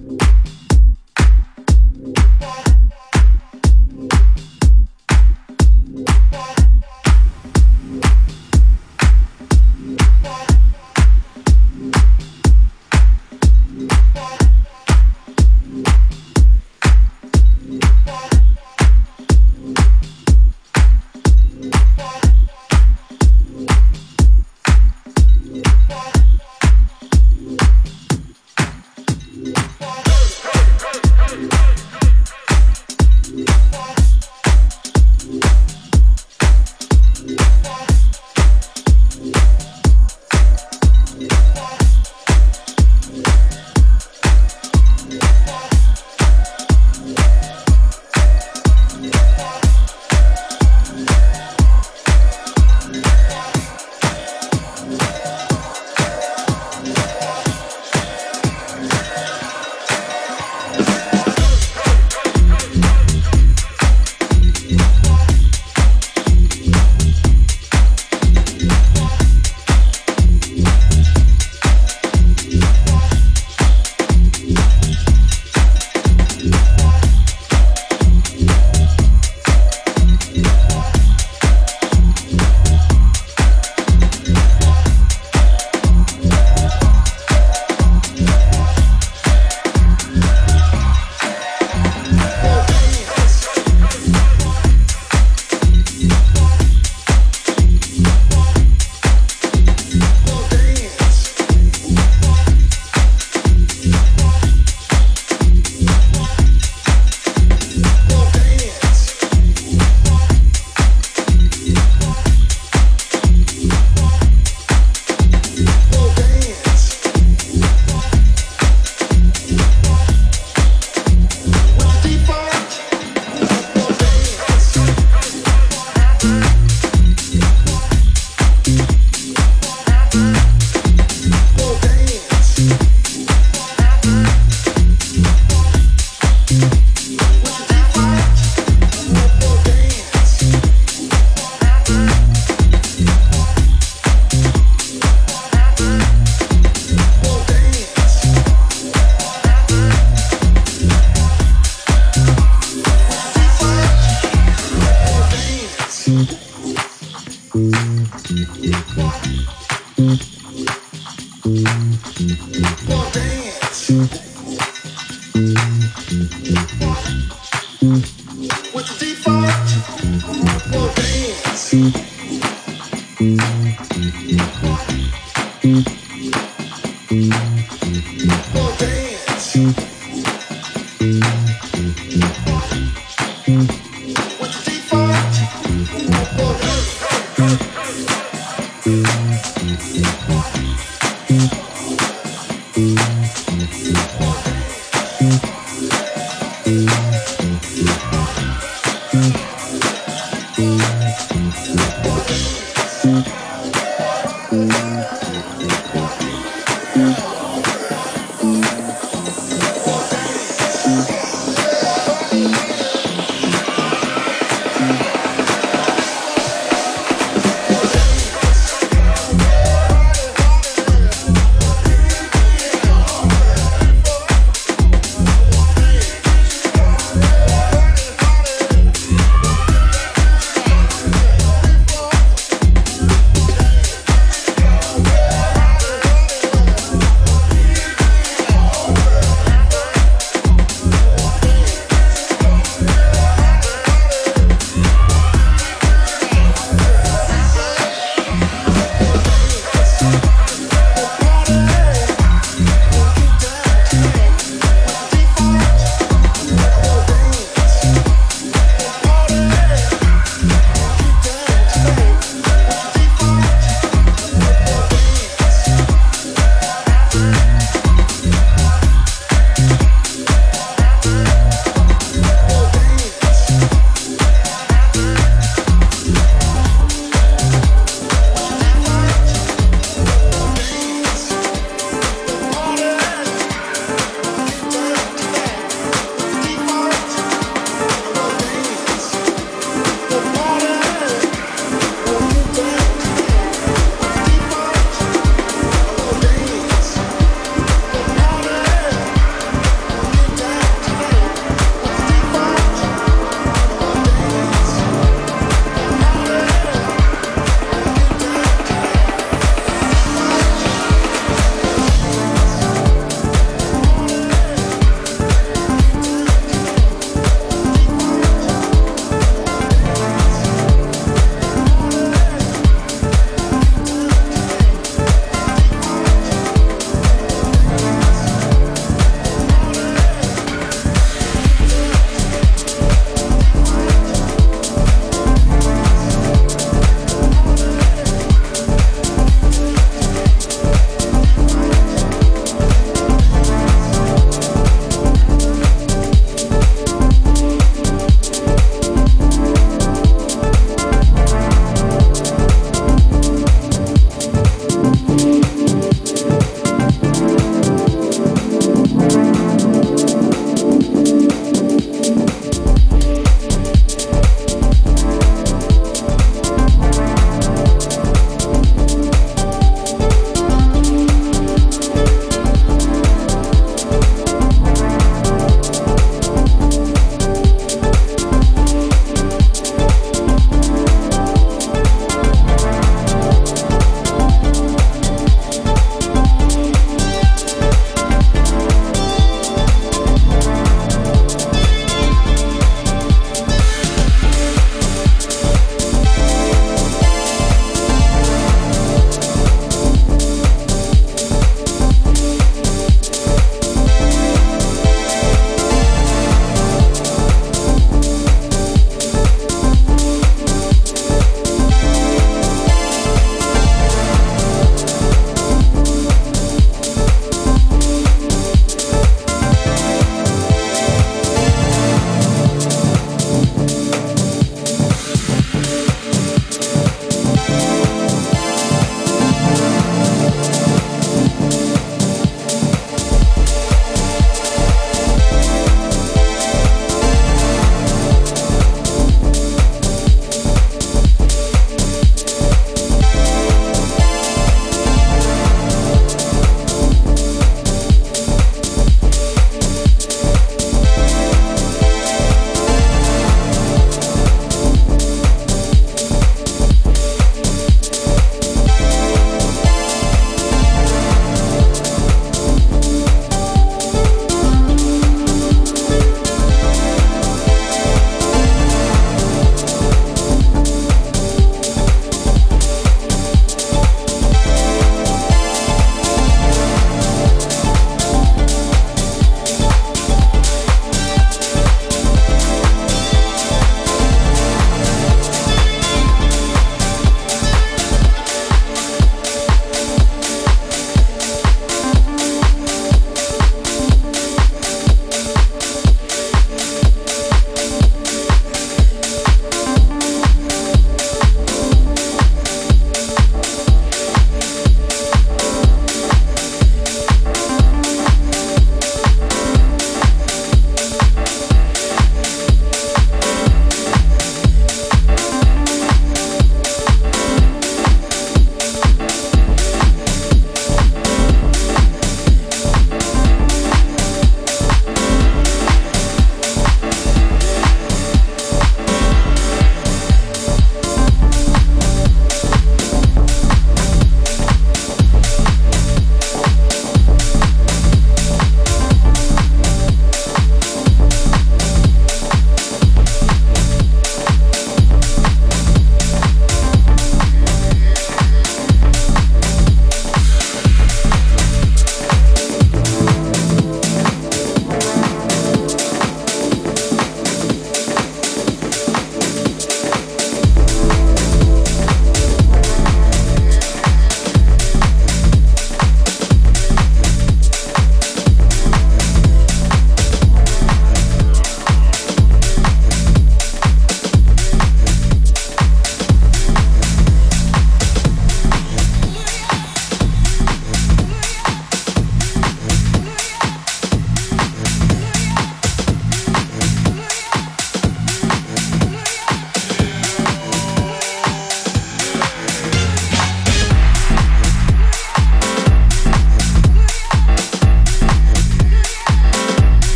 Thank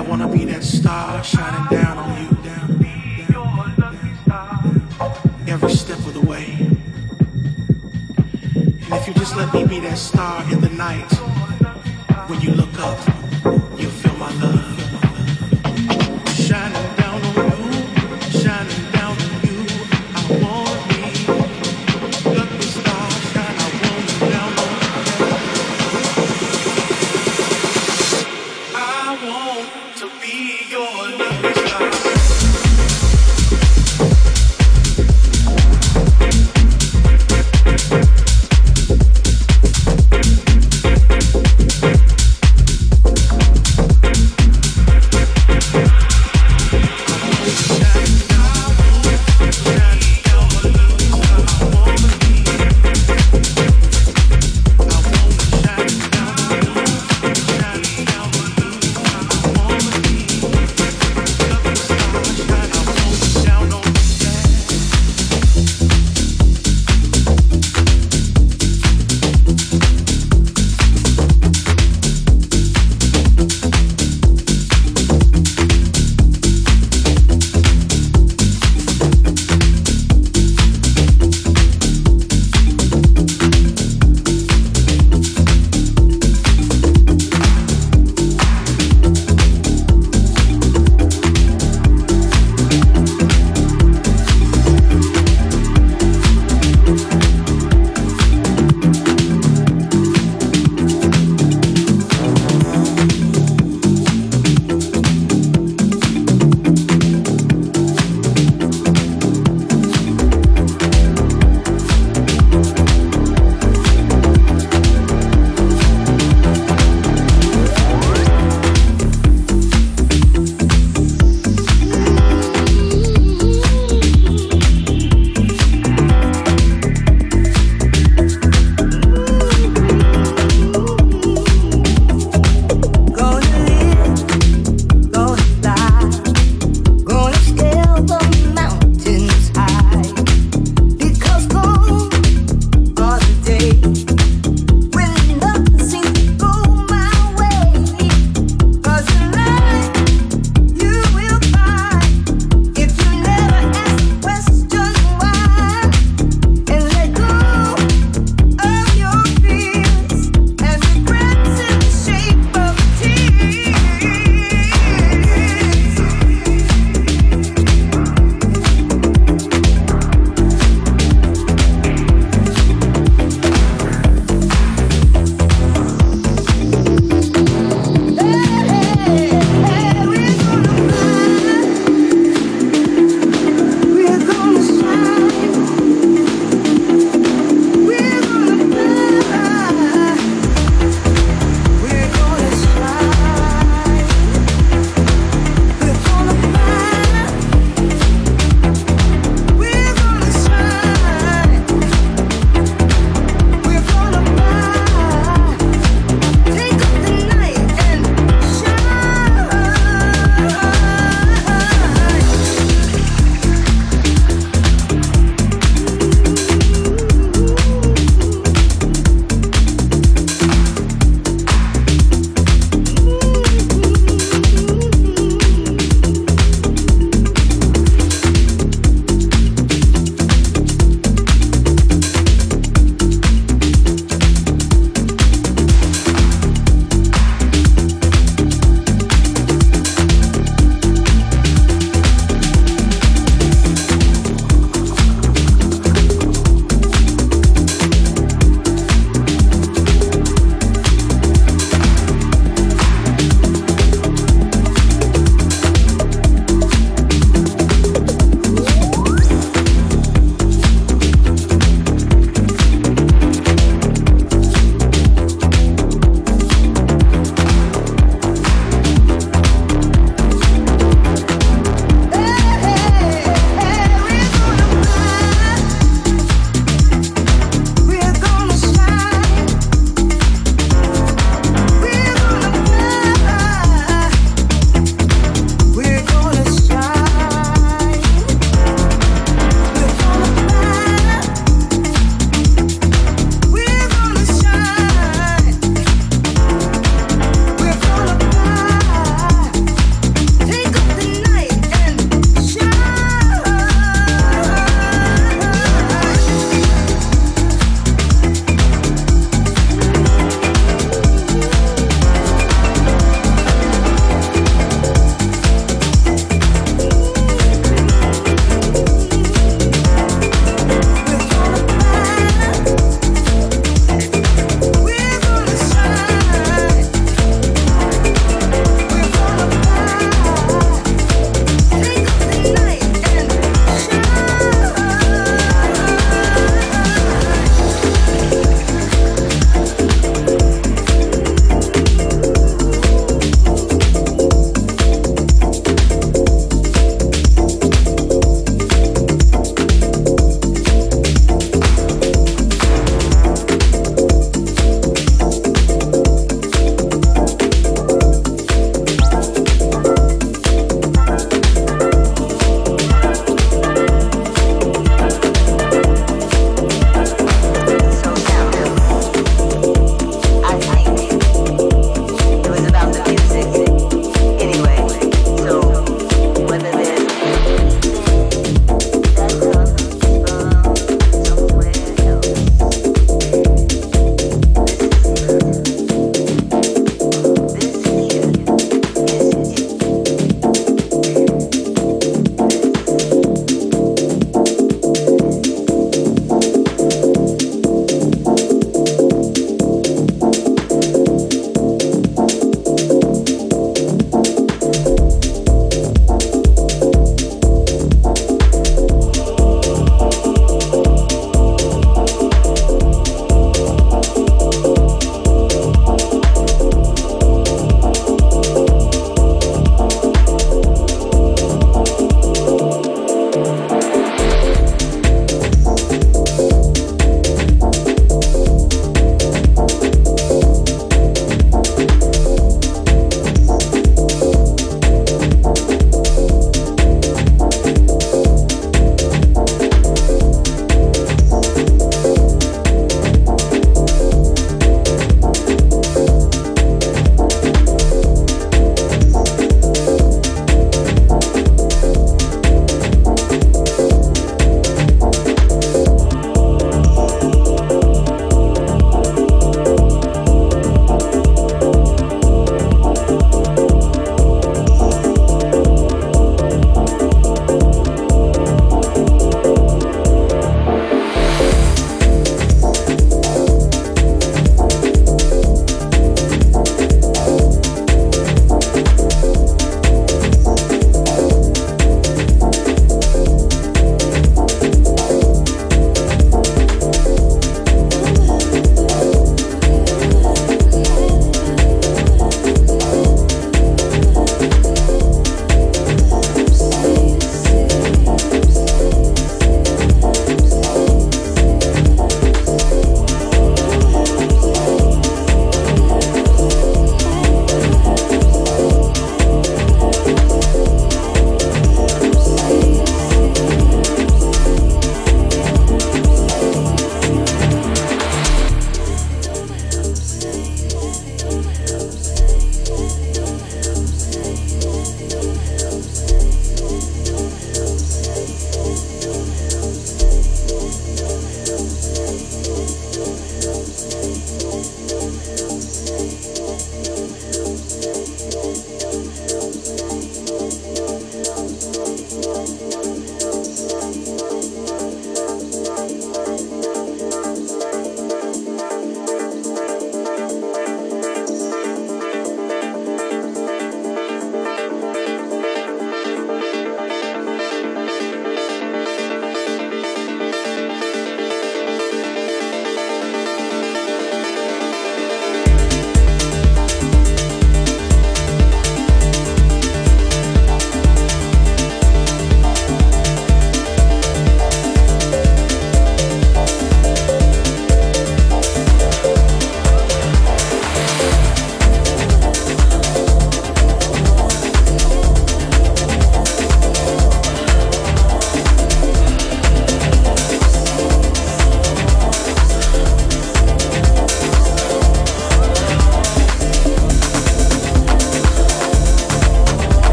I wanna be that star shining down on you, every step of the way. And if you just let me be that star in the night, when you look up.